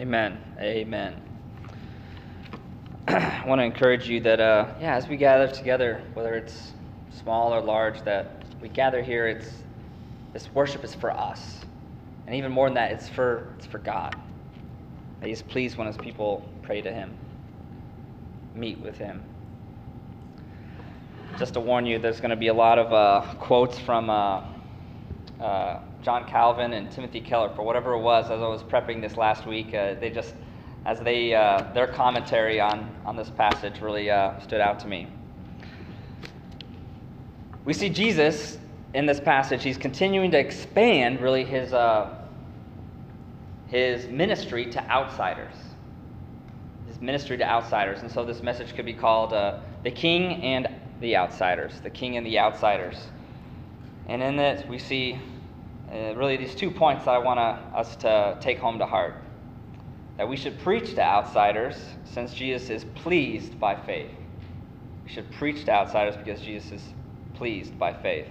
Amen. Amen. I want to encourage you that, uh, yeah, as we gather together, whether it's small or large, that we gather here, it's this worship is for us, and even more than that, it's for it's for God. That He's pleased when His people pray to Him, meet with Him. Just to warn you, there's going to be a lot of uh, quotes from uh, uh, John Calvin and Timothy Keller for whatever it was. As I was prepping this last week, uh, they just as they uh, their commentary on on this passage really uh, stood out to me. We see Jesus in this passage. He's continuing to expand really his his ministry to outsiders. His ministry to outsiders, and so this message could be called uh, "The King and the Outsiders." The King and the Outsiders. And in this, we see uh, really these two points that I want us to take home to heart that we should preach to outsiders since Jesus is pleased by faith. We should preach to outsiders because Jesus is pleased by faith.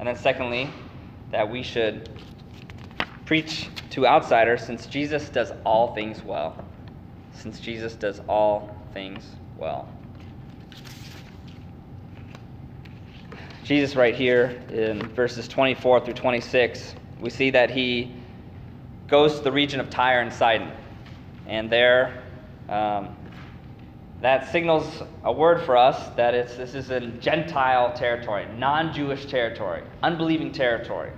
And then, secondly, that we should preach to outsiders since Jesus does all things well. Since Jesus does all things well. Jesus, right here in verses 24 through 26, we see that he goes to the region of Tyre and Sidon. And there, um, that signals a word for us that it's, this is in Gentile territory, non Jewish territory, unbelieving territory.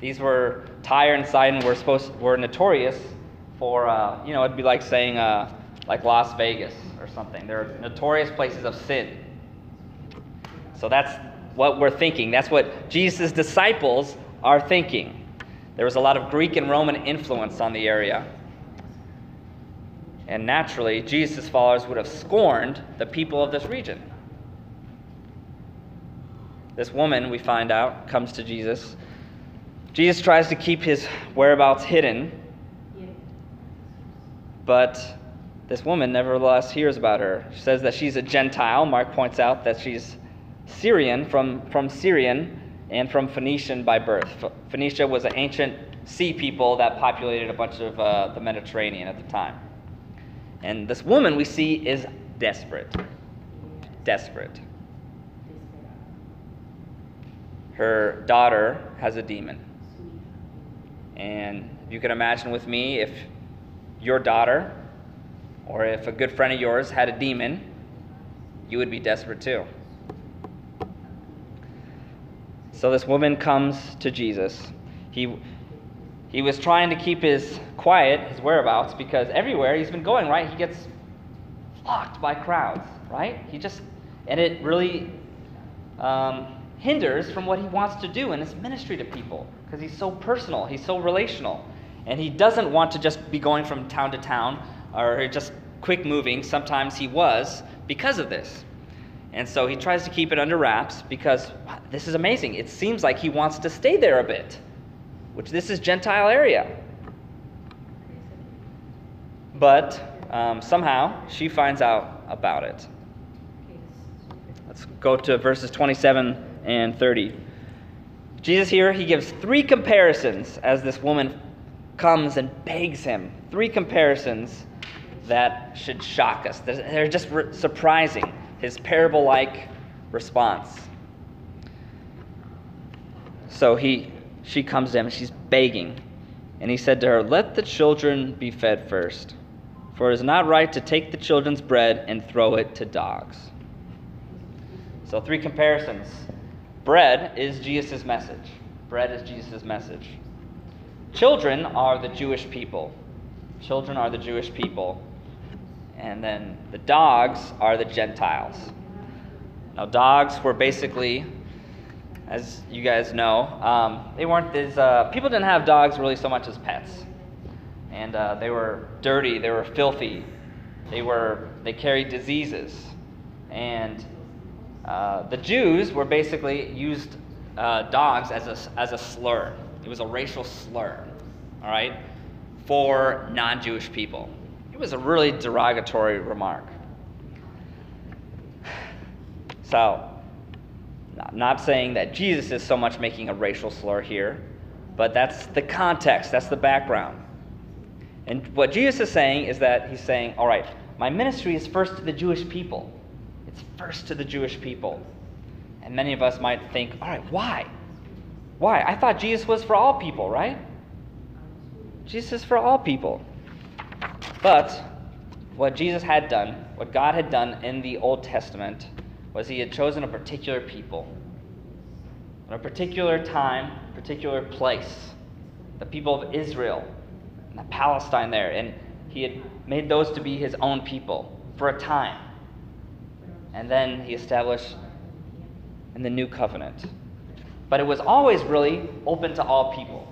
These were, Tyre and Sidon were, supposed, were notorious for, uh, you know, it'd be like saying, uh, like Las Vegas or something. They're notorious places of sin. So that's what we're thinking. That's what Jesus' disciples are thinking. There was a lot of Greek and Roman influence on the area. And naturally, Jesus' followers would have scorned the people of this region. This woman, we find out, comes to Jesus. Jesus tries to keep his whereabouts hidden, but this woman nevertheless hears about her. She says that she's a Gentile. Mark points out that she's Syrian, from, from Syrian, and from Phoenician by birth. Phoenicia was an ancient sea people that populated a bunch of uh, the Mediterranean at the time. And this woman we see is desperate. Desperate. Her daughter has a demon. And you can imagine with me if your daughter or if a good friend of yours had a demon, you would be desperate too. So this woman comes to Jesus. He he was trying to keep his quiet, his whereabouts, because everywhere he's been going, right, he gets flocked by crowds, right? He just, and it really um, hinders from what he wants to do in his ministry to people because he's so personal, he's so relational. And he doesn't want to just be going from town to town or just quick moving. Sometimes he was because of this. And so he tries to keep it under wraps because this is amazing. It seems like he wants to stay there a bit which this is Gentile area. But um, somehow she finds out about it. Let's go to verses 27 and 30. Jesus here, he gives three comparisons as this woman comes and begs him. Three comparisons that should shock us. They're just surprising. His parable like response. So he she comes to him and she's begging. And he said to her, Let the children be fed first, for it is not right to take the children's bread and throw it to dogs. So, three comparisons. Bread is Jesus' message. Bread is Jesus' message. Children are the Jewish people. Children are the Jewish people. And then the dogs are the Gentiles. Now, dogs were basically as you guys know. Um, they weren't as uh, people didn't have dogs really so much as pets, and uh, they were dirty. They were filthy. They were they carried diseases, and uh, the Jews were basically used uh, dogs as a as a slur. It was a racial slur, all right, for non-Jewish people. It was a really derogatory remark. So I'm not saying that Jesus is so much making a racial slur here, but that's the context, that's the background. And what Jesus is saying is that he's saying, all right, my ministry is first to the Jewish people. It's first to the Jewish people. And many of us might think, all right, why? Why? I thought Jesus was for all people, right? Jesus is for all people. But what Jesus had done, what God had done in the Old Testament, was he had chosen a particular people, in a particular time, particular place, the people of Israel, and the Palestine there, and he had made those to be his own people for a time. And then he established in the new covenant. But it was always really open to all people.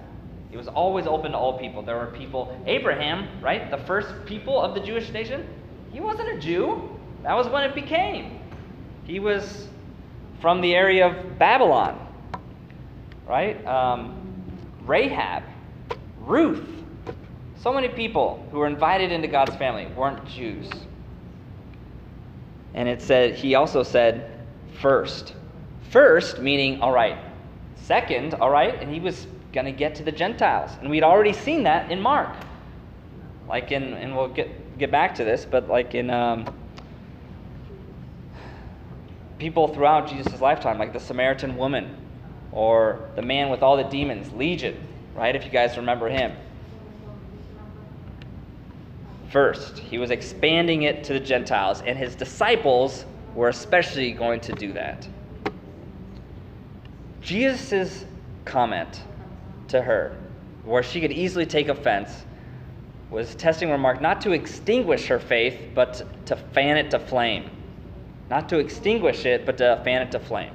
It was always open to all people. There were people, Abraham, right, the first people of the Jewish nation, he wasn't a Jew. That was when it became. He was from the area of Babylon, right? Um, Rahab, Ruth. So many people who were invited into God's family weren't Jews. And it said, he also said, first. First, meaning, all right. Second, all right, and he was going to get to the Gentiles. And we'd already seen that in Mark. Like in, and we'll get, get back to this, but like in um, people throughout Jesus' lifetime, like the Samaritan woman or the man with all the demons, Legion, right? If you guys remember him. First, he was expanding it to the Gentiles, and his disciples were especially going to do that. Jesus' comment to her, where she could easily take offense, was testing remark not to extinguish her faith, but to fan it to flame. Not to extinguish it, but to fan it to flame.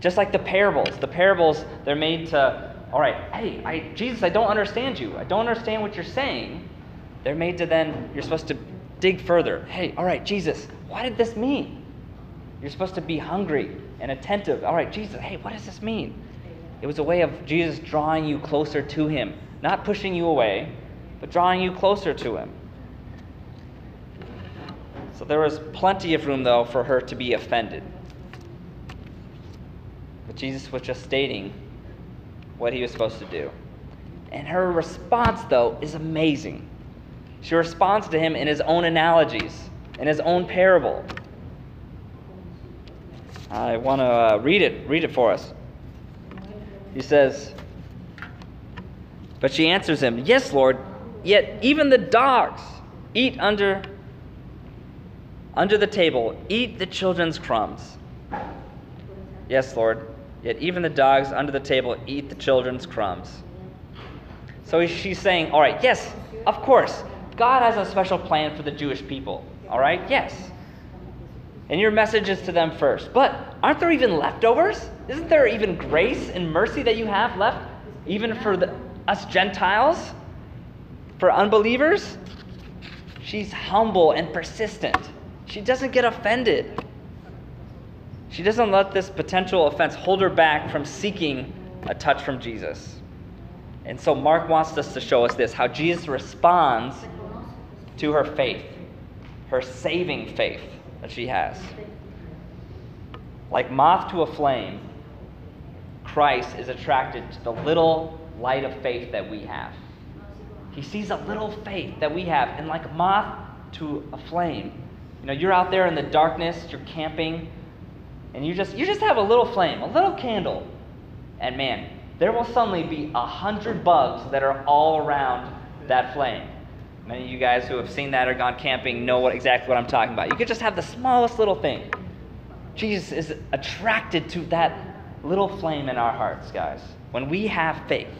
Just like the parables. The parables, they're made to, all right, hey, I, Jesus, I don't understand you. I don't understand what you're saying. They're made to then, you're supposed to dig further. Hey, all right, Jesus, what did this mean? You're supposed to be hungry and attentive. All right, Jesus, hey, what does this mean? It was a way of Jesus drawing you closer to Him, not pushing you away, but drawing you closer to Him. So there was plenty of room, though, for her to be offended. But Jesus was just stating what he was supposed to do. And her response, though, is amazing. She responds to him in his own analogies, in his own parable. I want to uh, read it. Read it for us. He says, But she answers him, Yes, Lord, yet even the dogs eat under, under the table, eat the children's crumbs. Yes, Lord, yet even the dogs under the table eat the children's crumbs. So she's saying, All right, yes, of course, God has a special plan for the Jewish people. All right, yes. And your message is to them first. But aren't there even leftovers? Isn't there even grace and mercy that you have left, even for the, us Gentiles, for unbelievers? She's humble and persistent. She doesn't get offended. She doesn't let this potential offense hold her back from seeking a touch from Jesus. And so Mark wants us to show us this how Jesus responds to her faith, her saving faith that she has. Like moth to a flame, Christ is attracted to the little light of faith that we have. He sees a little faith that we have, and like moth to a flame, you know, you're out there in the darkness, you're camping, and you just you just have a little flame, a little candle, and man, there will suddenly be a hundred bugs that are all around that flame. Many of you guys who have seen that or gone camping know what exactly what I'm talking about. You could just have the smallest little thing. Jesus is attracted to that little flame in our hearts, guys. When we have faith,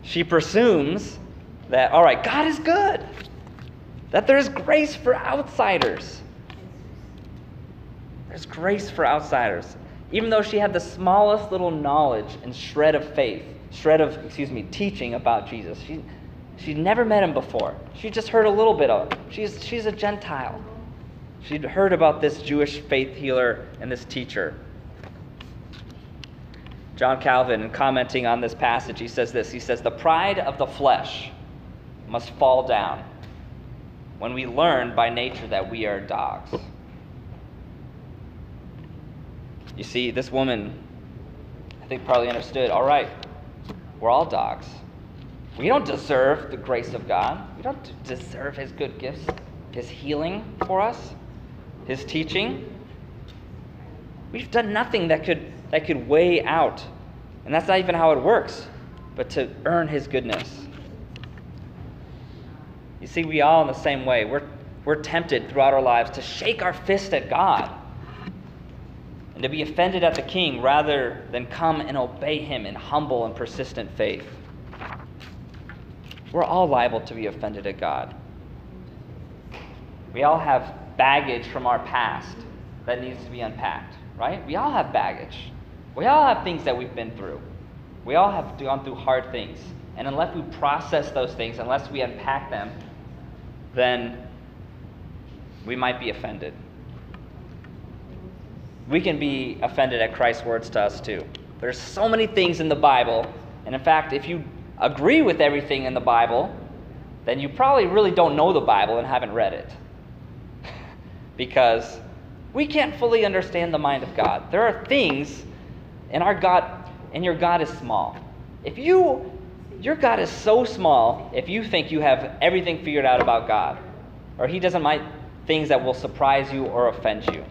she presumes that, all right, God is good, that there's grace for outsiders. There's grace for outsiders. Even though she had the smallest little knowledge and shred of faith, shred of, excuse me, teaching about Jesus, she, she'd never met him before. She just heard a little bit of it. She's, she's a Gentile. She'd heard about this Jewish faith healer and this teacher. John Calvin, in commenting on this passage, he says this He says, The pride of the flesh must fall down when we learn by nature that we are dogs. You see, this woman, I think, probably understood all right, we're all dogs. We don't deserve the grace of God. We don't deserve His good gifts, His healing for us, His teaching. We've done nothing that could, that could weigh out. And that's not even how it works, but to earn His goodness. You see, we all in the same way. We're, we're tempted throughout our lives to shake our fist at God and to be offended at the king rather than come and obey him in humble and persistent faith. We're all liable to be offended at God. We all have baggage from our past that needs to be unpacked, right? We all have baggage. We all have things that we've been through. We all have gone through hard things. And unless we process those things, unless we unpack them, then we might be offended. We can be offended at Christ's words to us too. There's so many things in the Bible, and in fact, if you agree with everything in the Bible, then you probably really don't know the Bible and haven't read it. because we can't fully understand the mind of God. There are things, and our God, and your God is small. If you, your God is so small, if you think you have everything figured out about God, or He doesn't mind things that will surprise you or offend you.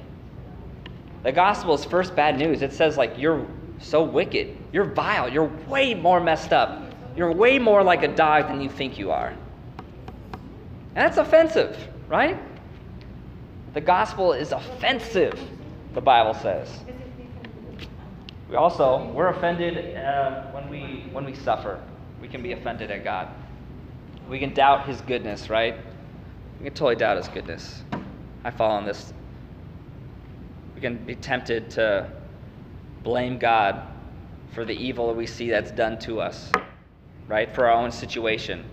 The gospel is first bad news. It says, like, you're so wicked. You're vile. You're way more messed up. You're way more like a dog than you think you are. And that's offensive, right? The gospel is offensive, the Bible says. We also, we're offended uh, when, we, when we suffer. We can be offended at God. We can doubt his goodness, right? We can totally doubt his goodness. I fall on this. We can be tempted to blame God for the evil that we see that's done to us right? For our own situation.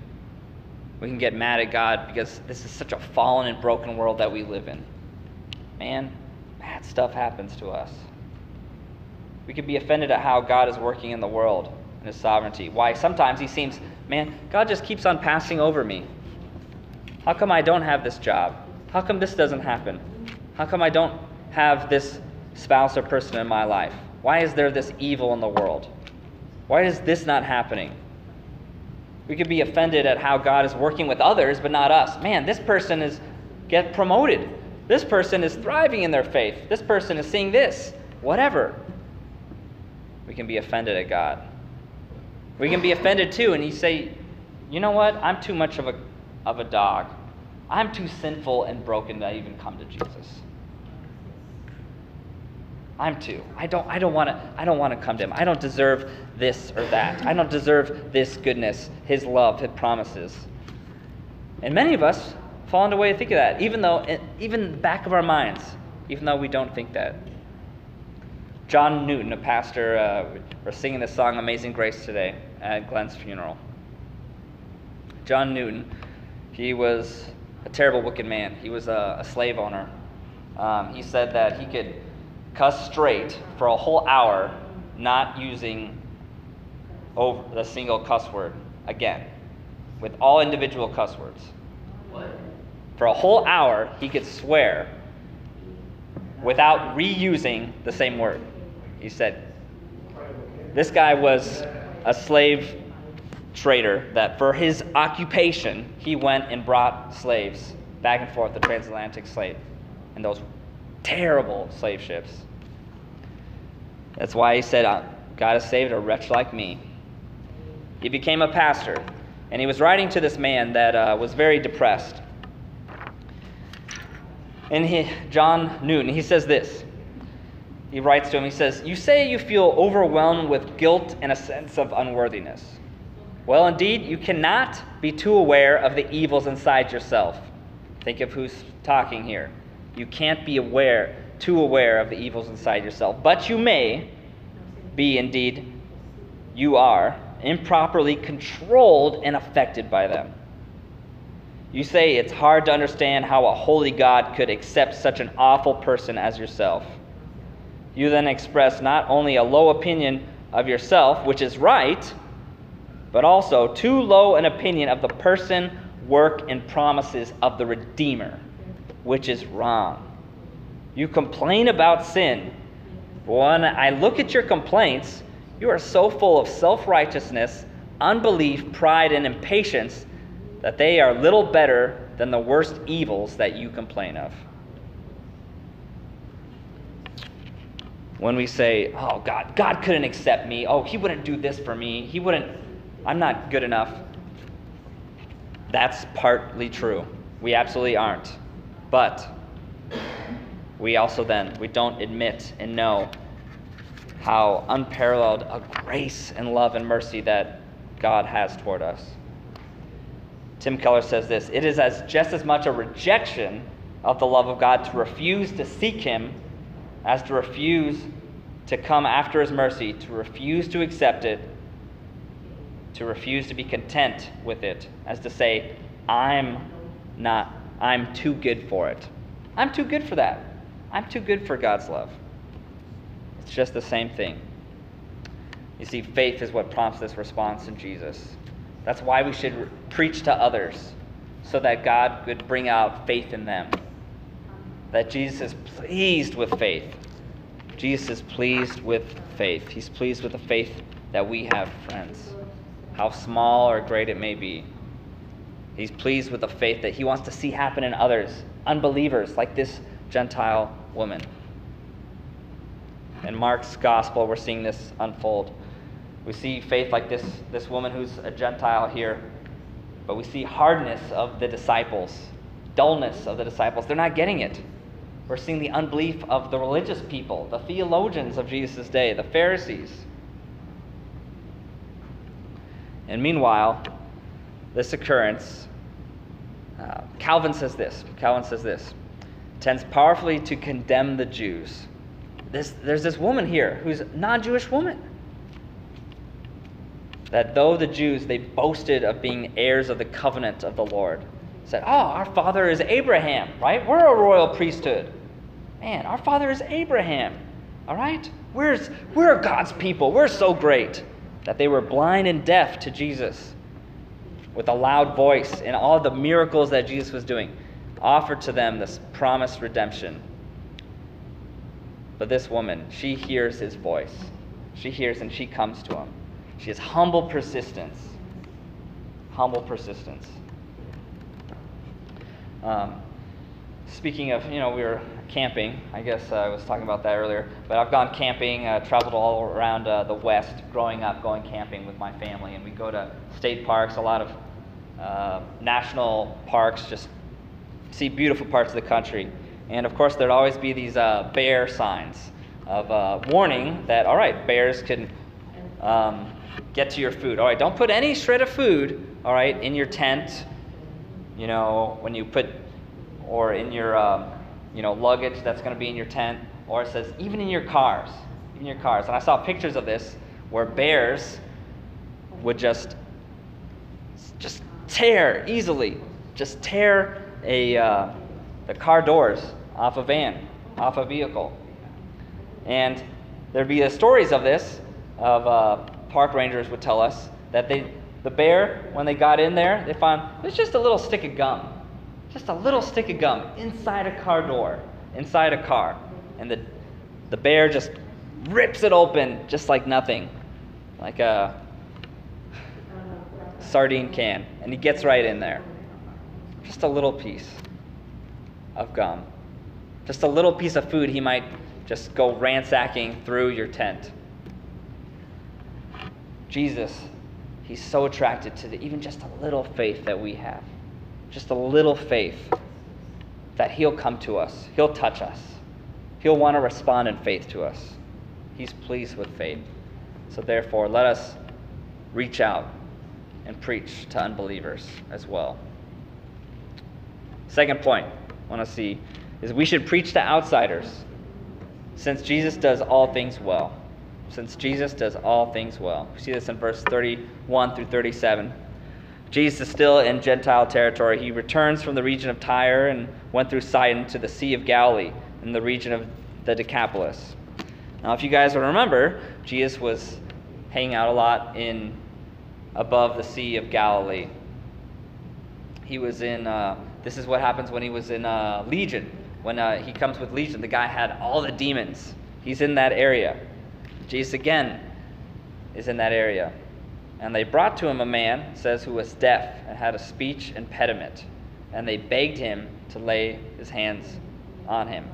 We can get mad at God because this is such a fallen and broken world that we live in. Man, bad stuff happens to us. We could be offended at how God is working in the world and his sovereignty. Why sometimes he seems, man, God just keeps on passing over me. How come I don't have this job? How come this doesn't happen? How come I don't have this spouse or person in my life? Why is there this evil in the world? Why is this not happening? We could be offended at how God is working with others, but not us. Man, this person is get promoted. This person is thriving in their faith. This person is seeing this. Whatever. We can be offended at God. We can be offended too, and you say, you know what? I'm too much of a, of a dog. I'm too sinful and broken to even come to Jesus. I'm too. I don't I don't want to I don't want to come to him. I don't deserve this or that. I don't deserve this goodness, his love, his promises. And many of us fall into way to think of that, even though even the back of our minds, even though we don't think that. John Newton, a pastor, uh, was singing the song Amazing Grace today at Glenn's funeral. John Newton, he was a terrible, wicked man. He was a, a slave owner. Um, he said that he could cuss straight for a whole hour, not using over the single cuss word again, with all individual cuss words. What? For a whole hour, he could swear without reusing the same word. He said, This guy was a slave trader that for his occupation, he went and brought slaves back and forth, the transatlantic slave, and those terrible slave ships. That's why he said, uh, God has saved a wretch like me. He became a pastor, and he was writing to this man that uh, was very depressed. And he, John Newton, he says this. He writes to him, he says, You say you feel overwhelmed with guilt and a sense of unworthiness. Well, indeed, you cannot be too aware of the evils inside yourself. Think of who's talking here. You can't be aware, too aware of the evils inside yourself. But you may be, indeed, you are, improperly controlled and affected by them. You say it's hard to understand how a holy God could accept such an awful person as yourself. You then express not only a low opinion of yourself, which is right, but also too low an opinion of the person, work, and promises of the Redeemer which is wrong. You complain about sin. When I look at your complaints, you are so full of self righteousness, unbelief, pride, and impatience that they are little better than the worst evils that you complain of. When we say, oh, God, God couldn't accept me. Oh, He wouldn't do this for me. He wouldn't, I'm not good enough. That's partly true. We absolutely aren't. But we also then, we don't admit and know how unparalleled a grace and love and mercy that God has toward us. Tim Keller says this It is as just as much a rejection of the love of God to refuse to seek Him as to refuse to come after His mercy, to refuse to accept it, to refuse to be content with it, as to say, I'm not, I'm too good for it. I'm too good for that. I'm too good for God's love. It's just the same thing. You see, faith is what prompts this response in Jesus. That's why we should preach to others, so that God could bring out faith in them. That Jesus is pleased with faith. Jesus is pleased with faith. He's pleased with the faith that we have, friends, how small or great it may be. He's pleased with the faith that he wants to see happen in others, unbelievers like this Gentile woman. In Mark's gospel, we're seeing this unfold. We see faith like this, this woman who's a Gentile here, but we see hardness of the disciples, dullness of the disciples. They're not getting it. We're seeing the unbelief of the religious people, the theologians of Jesus' day, the Pharisees. And meanwhile, this occurrence, uh, Calvin says this. Calvin says this tends powerfully to condemn the Jews. This, there's this woman here who's a non Jewish woman that though the Jews, they boasted of being heirs of the covenant of the Lord, said, Oh, our father is Abraham, right? We're a royal priesthood. Man, our father is Abraham, all right? We're, we're God's people. We're so great that they were blind and deaf to Jesus with a loud voice and all the miracles that Jesus was doing, offered to them this promised redemption. But this woman, she hears his voice. She hears and she comes to him. She has humble persistence. Humble persistence. Um, speaking of, you know, we were camping. I guess uh, I was talking about that earlier. But I've gone camping, uh, traveled all around uh, the West, growing up going camping with my family. And we go to state parks, a lot of uh, national parks, just see beautiful parts of the country. And of course, there'd always be these uh, bear signs of uh, warning that, all right, bears can um, get to your food. All right, don't put any shred of food, all right, in your tent, you know, when you put, or in your, um, you know, luggage that's going to be in your tent, or it says even in your cars, in your cars. And I saw pictures of this where bears would just, just tear easily, just tear a, uh, the car doors off a van, off a vehicle. And there'd be uh, stories of this, of uh, park rangers would tell us that they, the bear, when they got in there, they found there's just a little stick of gum, just a little stick of gum inside a car door, inside a car, and the the bear just rips it open just like nothing, like a sardine can, and he gets right in there. Just a little piece of gum, just a little piece of food. He might just go ransacking through your tent. Jesus, he's so attracted to the, even just a little faith that we have. Just a little faith that he'll come to us, he'll touch us, he'll want to respond in faith to us. He's pleased with faith. So therefore, let us reach out and preach to unbelievers as well. Second point I want to see is we should preach to outsiders since Jesus does all things well since Jesus does all things well. We see this in verse 31 through 37. Jesus is still in Gentile territory. He returns from the region of Tyre and went through Sidon to the Sea of Galilee in the region of the Decapolis. Now, if you guys will remember, Jesus was hanging out a lot in above the Sea of Galilee. He was in, uh, this is what happens when he was in uh, Legion. When uh, he comes with Legion, the guy had all the demons. He's in that area. Jesus again is in that area. And they brought to him a man, says, who was deaf and had a speech impediment. And they begged him to lay his hands on him.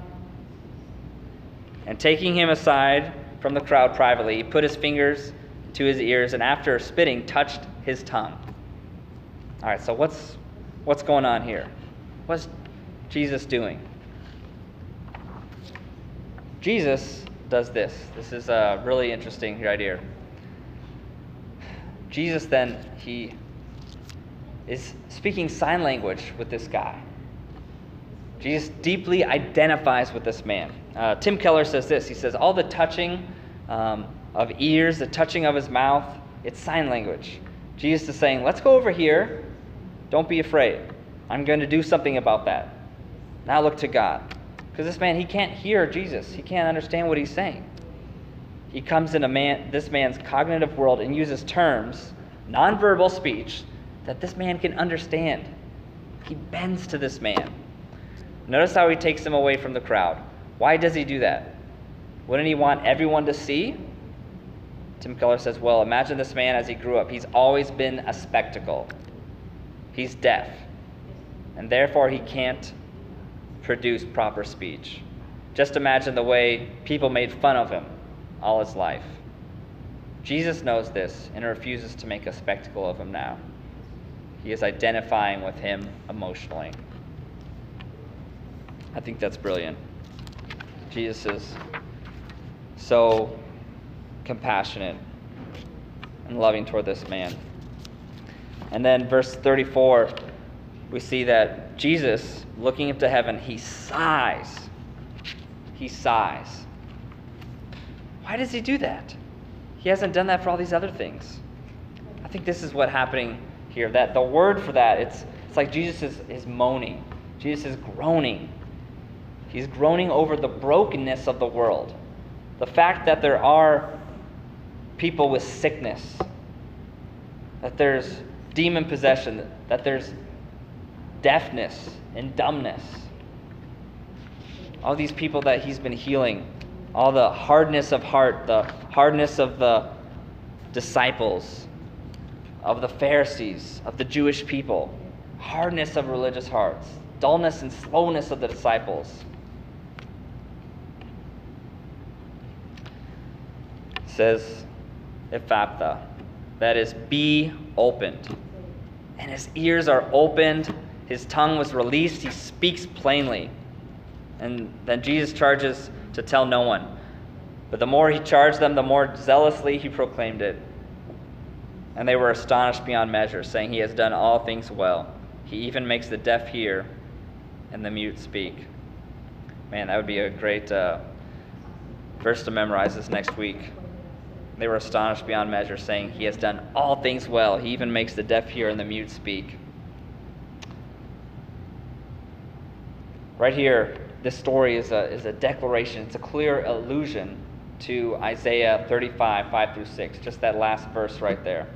And taking him aside from the crowd privately, he put his fingers to his ears, and after spitting, touched his tongue. All right, so what's, what's going on here? What's Jesus doing? Jesus does this. This is a really interesting right here. Jesus then, he is speaking sign language with this guy. Jesus deeply identifies with this man. Uh, Tim Keller says this He says, All the touching um, of ears, the touching of his mouth, it's sign language. Jesus is saying, Let's go over here. Don't be afraid. I'm going to do something about that. Now look to God. Because this man, he can't hear Jesus, he can't understand what he's saying. He comes in a man, this man's cognitive world and uses terms, nonverbal speech, that this man can understand. He bends to this man. Notice how he takes him away from the crowd. Why does he do that? Wouldn't he want everyone to see? Tim Keller says, Well, imagine this man as he grew up. He's always been a spectacle. He's deaf, and therefore he can't produce proper speech. Just imagine the way people made fun of him all his life. Jesus knows this and refuses to make a spectacle of him now. He is identifying with him emotionally. I think that's brilliant. Jesus is so compassionate and loving toward this man. And then, verse 34, we see that Jesus, looking up to heaven, he sighs. He sighs. Why does he do that? He hasn't done that for all these other things. I think this is what's happening here. That the word for that, it's, it's like Jesus is, is moaning. Jesus is groaning. He's groaning over the brokenness of the world. The fact that there are people with sickness, that there's demon possession, that there's deafness and dumbness. All these people that he's been healing all the hardness of heart, the hardness of the disciples, of the Pharisees, of the Jewish people, hardness of religious hearts, dullness and slowness of the disciples. It says, Ephphatha, that is, be opened. And his ears are opened, his tongue was released, he speaks plainly. And then Jesus charges to tell no one. But the more he charged them, the more zealously he proclaimed it. And they were astonished beyond measure, saying, He has done all things well. He even makes the deaf hear and the mute speak. Man, that would be a great uh, verse to memorize this next week. They were astonished beyond measure, saying, He has done all things well. He even makes the deaf hear and the mute speak. Right here, this story is a, is a declaration, it's a clear allusion to Isaiah 35, 5 through 6, just that last verse right there.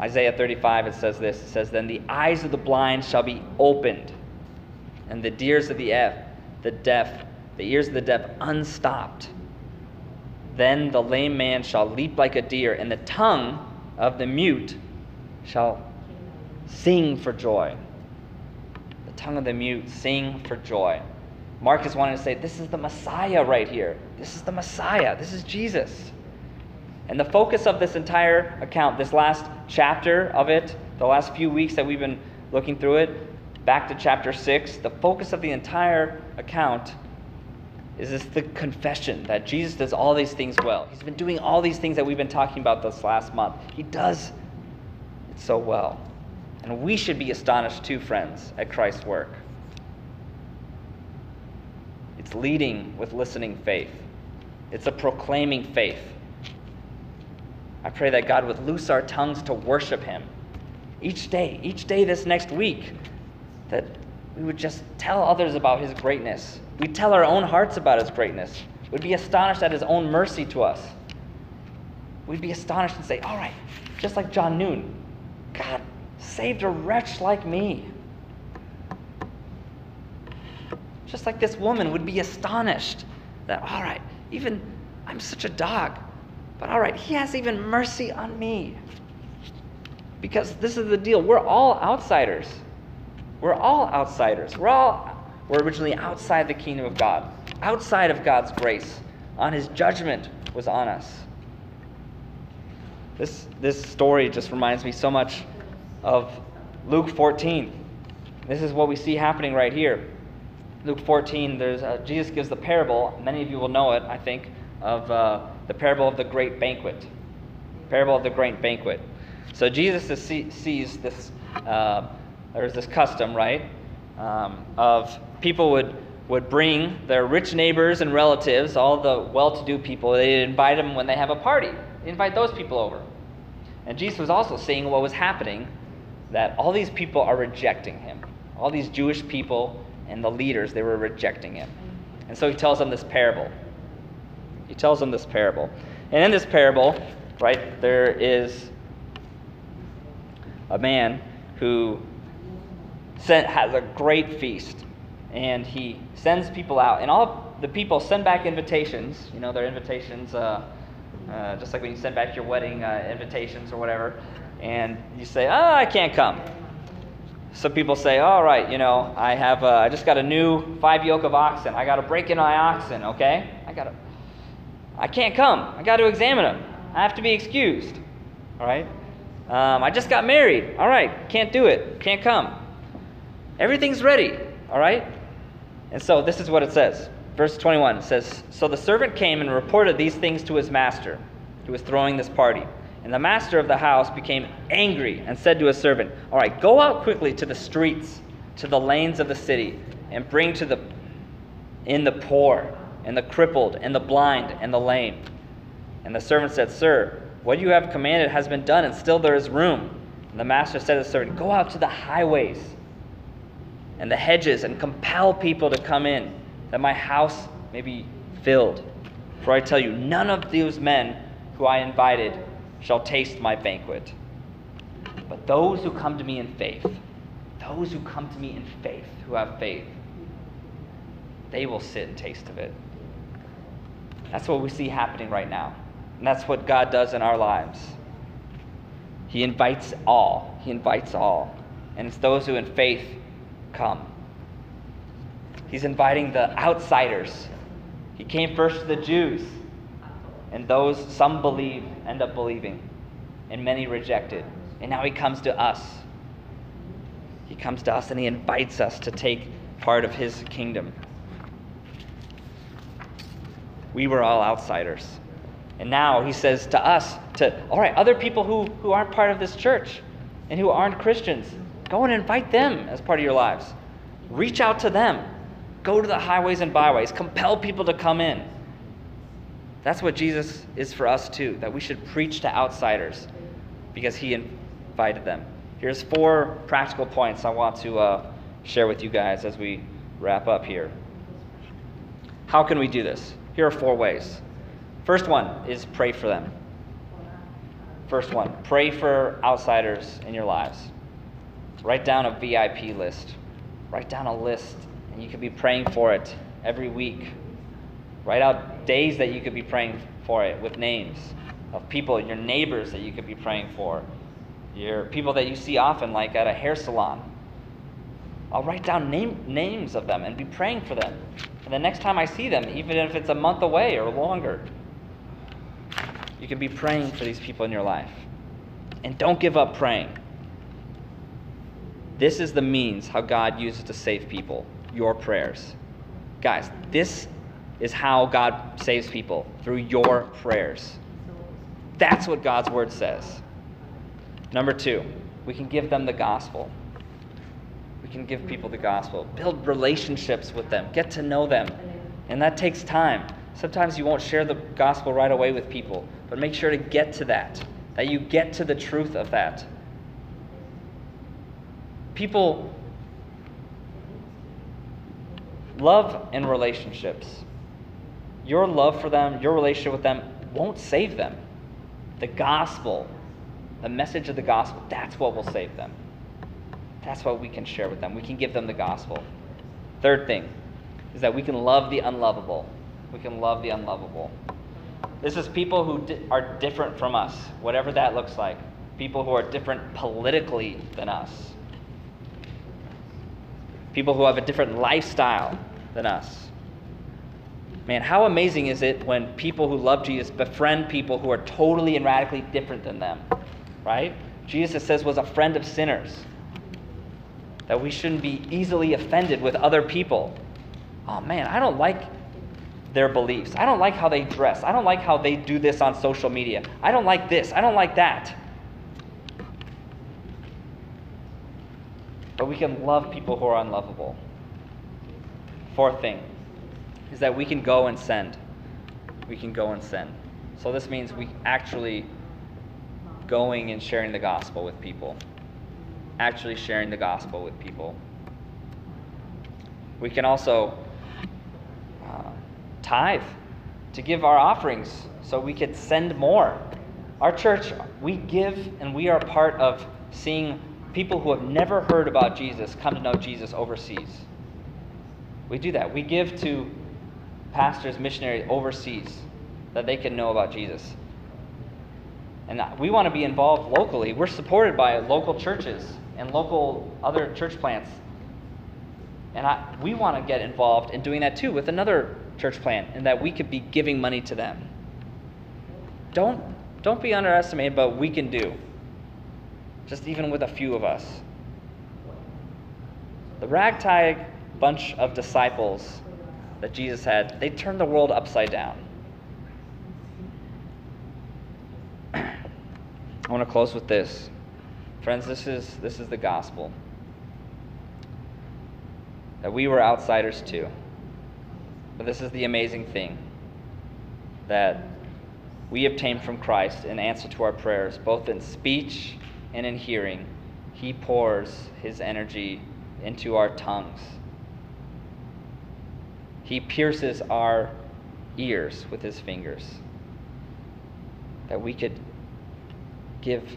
Isaiah 35, it says this It says, Then the eyes of the blind shall be opened, and the ears of the, F, the deaf, the ears of the deaf unstopped. Then the lame man shall leap like a deer, and the tongue of the mute shall sing for joy tongue of the mute sing for joy. Mark is wanting to say, This is the Messiah right here. This is the Messiah. This is Jesus. And the focus of this entire account, this last chapter of it, the last few weeks that we've been looking through it, back to chapter 6, the focus of the entire account is this the confession that Jesus does all these things well. He's been doing all these things that we've been talking about this last month. He does it so well. And we should be astonished too, friends, at Christ's work. It's leading with listening faith, it's a proclaiming faith. I pray that God would loose our tongues to worship Him each day, each day this next week, that we would just tell others about His greatness. We'd tell our own hearts about His greatness. We'd be astonished at His own mercy to us. We'd be astonished and say, All right, just like John Newton, God saved a wretch like me. Just like this woman would be astonished that, all right, even I'm such a dog. But all right, he has even mercy on me. Because this is the deal. We're all outsiders. We're all outsiders. We're all we're originally outside the kingdom of God, outside of God's grace. On his judgment was on us. This this story just reminds me so much of Luke 14. This is what we see happening right here. Luke 14, there's Jesus gives the parable. Many of you will know it, I think, of uh, the parable of the great banquet. Parable of the great banquet. So Jesus see, sees this. Uh, there's this custom, right, um, of people would would bring their rich neighbors and relatives, all the well-to-do people. They'd invite them when they have a party. Invite those people over. And Jesus was also seeing what was happening, that all these people are rejecting him. All these Jewish people and the leaders, they were rejecting him. And so he tells them this parable. He tells them this parable. And in this parable, right, there is a man who sent, has a great feast. And he sends people out. And all the people send back invitations. You know, their invitations, uh, uh, just like when you send back your wedding uh, invitations or whatever. And you say, oh, I can't come. Some people say, all right, you know, I have, uh, I just got a new five yoke of oxen. I got to break in my oxen, okay? I got to, I can't come. I got to examine them. I have to be excused, all right? Um, I just got married. All right, can't do it. Can't come. Everything's ready, all right? And so this is what it says. Verse 21 says So the servant came and reported these things to his master, who was throwing this party. And the master of the house became angry and said to his servant, All right, go out quickly to the streets, to the lanes of the city, and bring to the in the poor, and the crippled, and the blind, and the lame. And the servant said, Sir, what you have commanded has been done, and still there is room. And the master said to the servant, Go out to the highways and the hedges, and compel people to come in, that my house may be filled. For I tell you, none of those men who I invited shall taste my banquet. But those who come to me in faith, those who come to me in faith, who have faith, they will sit and taste of it. That's what we see happening right now. And that's what God does in our lives. He invites all. He invites all. And it's those who in faith come. He's inviting the outsiders. He came first to the Jews, and those some believe end up believing, and many rejected. And now he comes to us. He comes to us and he invites us to take part of his kingdom. We were all outsiders. And now he says to us, to all right, other people who, who aren't part of this church and who aren't Christians, Go and invite them as part of your lives. Reach out to them. Go to the highways and byways. Compel people to come in. That's what Jesus is for us too, that we should preach to outsiders because he invited them. Here's four practical points I want to uh, share with you guys as we wrap up here. How can we do this? Here are four ways. First one is pray for them. First one, pray for outsiders in your lives. Write down a VIP list. Write down a list, and you could be praying for it every week. Write out days that you could be praying for it with names of people, your neighbors that you could be praying for, your people that you see often, like at a hair salon. I'll write down name, names of them and be praying for them. And the next time I see them, even if it's a month away or longer, you can be praying for these people in your life. And don't give up praying. This is the means how God uses to save people your prayers. Guys, this is how God saves people through your prayers. That's what God's word says. Number two, we can give them the gospel. We can give people the gospel, build relationships with them, get to know them. And that takes time. Sometimes you won't share the gospel right away with people, but make sure to get to that, that you get to the truth of that people love and relationships. Your love for them, your relationship with them won't save them. The gospel, the message of the gospel, that's what will save them. That's what we can share with them. We can give them the gospel. Third thing is that we can love the unlovable. We can love the unlovable. This is people who di- are different from us, whatever that looks like. People who are different politically than us. People who have a different lifestyle than us. Man, how amazing is it when people who love Jesus befriend people who are totally and radically different than them, right? Jesus says was a friend of sinners. That we shouldn't be easily offended with other people. Oh man, I don't like their beliefs. I don't like how they dress. I don't like how they do this on social media. I don't like this. I don't like that. But we can love people who are unlovable. Fourth thing is that we can go and send. We can go and send. So this means we actually going and sharing the gospel with people. Actually sharing the gospel with people. We can also uh, tithe to give our offerings so we could send more. Our church, we give and we are part of seeing people who have never heard about Jesus come to know Jesus overseas. We do that. We give to pastors, missionaries overseas that they can know about Jesus. And we want to be involved locally. We're supported by local churches and local other church plants. And I, we want to get involved in doing that too with another church plant, and that we could be giving money to them. Don't, don't be underestimated what we can do, just even with a few of us. The ragtag bunch of disciples that Jesus had, they turned the world upside down. I want to close with this. Friends, this is, this is the gospel. That we were outsiders too. But this is the amazing thing that we obtain from Christ in answer to our prayers, both in speech and in hearing. He pours his energy into our tongues. He pierces our ears with his fingers that we could give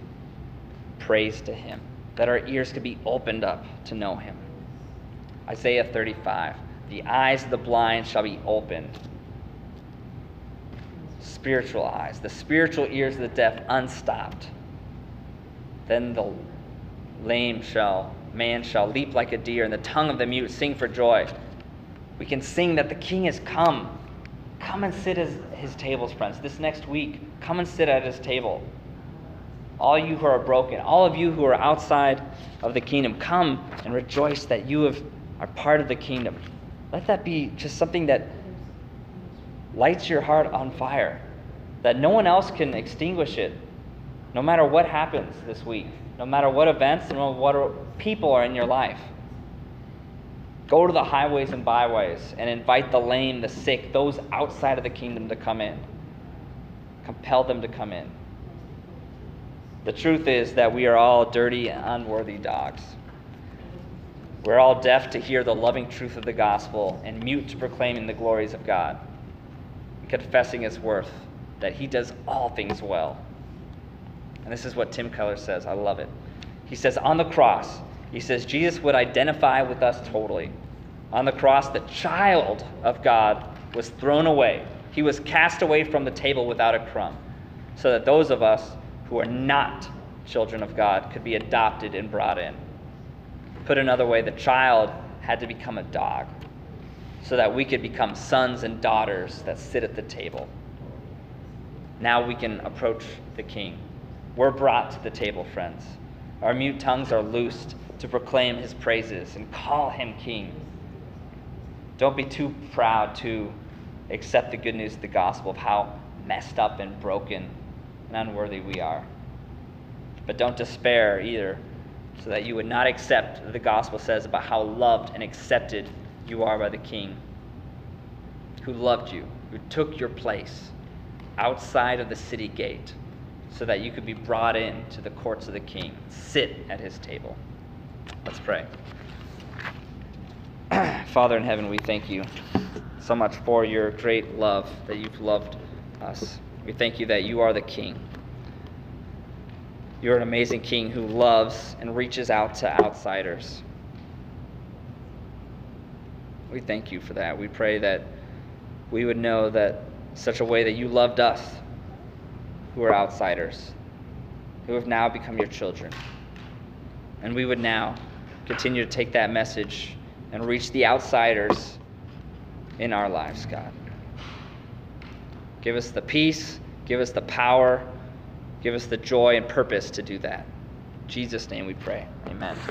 praise to him, that our ears could be opened up to know him. Isaiah 35 The eyes of the blind shall be opened. Spiritual eyes, the spiritual ears of the deaf unstopped. Then the lame shall, man shall leap like a deer, and the tongue of the mute sing for joy. We can sing that the king has come. Come and sit at his tables, friends. This next week, come and sit at his table all you who are broken, all of you who are outside of the kingdom, come and rejoice that you have, are part of the kingdom. Let that be just something that lights your heart on fire, that no one else can extinguish it, no matter what happens this week, no matter what events and what people are in your life. Go to the highways and byways and invite the lame, the sick, those outside of the kingdom to come in. Compel them to come in. The truth is that we are all dirty and unworthy dogs. We're all deaf to hear the loving truth of the gospel and mute to proclaiming the glories of God, confessing his worth, that he does all things well. And this is what Tim Keller says. I love it. He says, On the cross, he says, Jesus would identify with us totally. On the cross, the child of God was thrown away. He was cast away from the table without a crumb, so that those of us who are not children of God could be adopted and brought in. Put another way, the child had to become a dog so that we could become sons and daughters that sit at the table. Now we can approach the king. We're brought to the table, friends. Our mute tongues are loosed to proclaim his praises and call him king. Don't be too proud to accept the good news of the gospel of how messed up and broken and unworthy we are. But don't despair either, so that you would not accept the gospel says about how loved and accepted you are by the King, who loved you, who took your place outside of the city gate, so that you could be brought in to the courts of the King, sit at his table. Let's pray. Father in heaven, we thank you so much for your great love that you've loved us. We thank you that you are the King. You're an amazing King who loves and reaches out to outsiders. We thank you for that. We pray that we would know that such a way that you loved us, who are outsiders, who have now become your children. And we would now continue to take that message and reach the outsiders in our lives, God. Give us the peace, give us the power, give us the joy and purpose to do that. In Jesus' name we pray. Amen.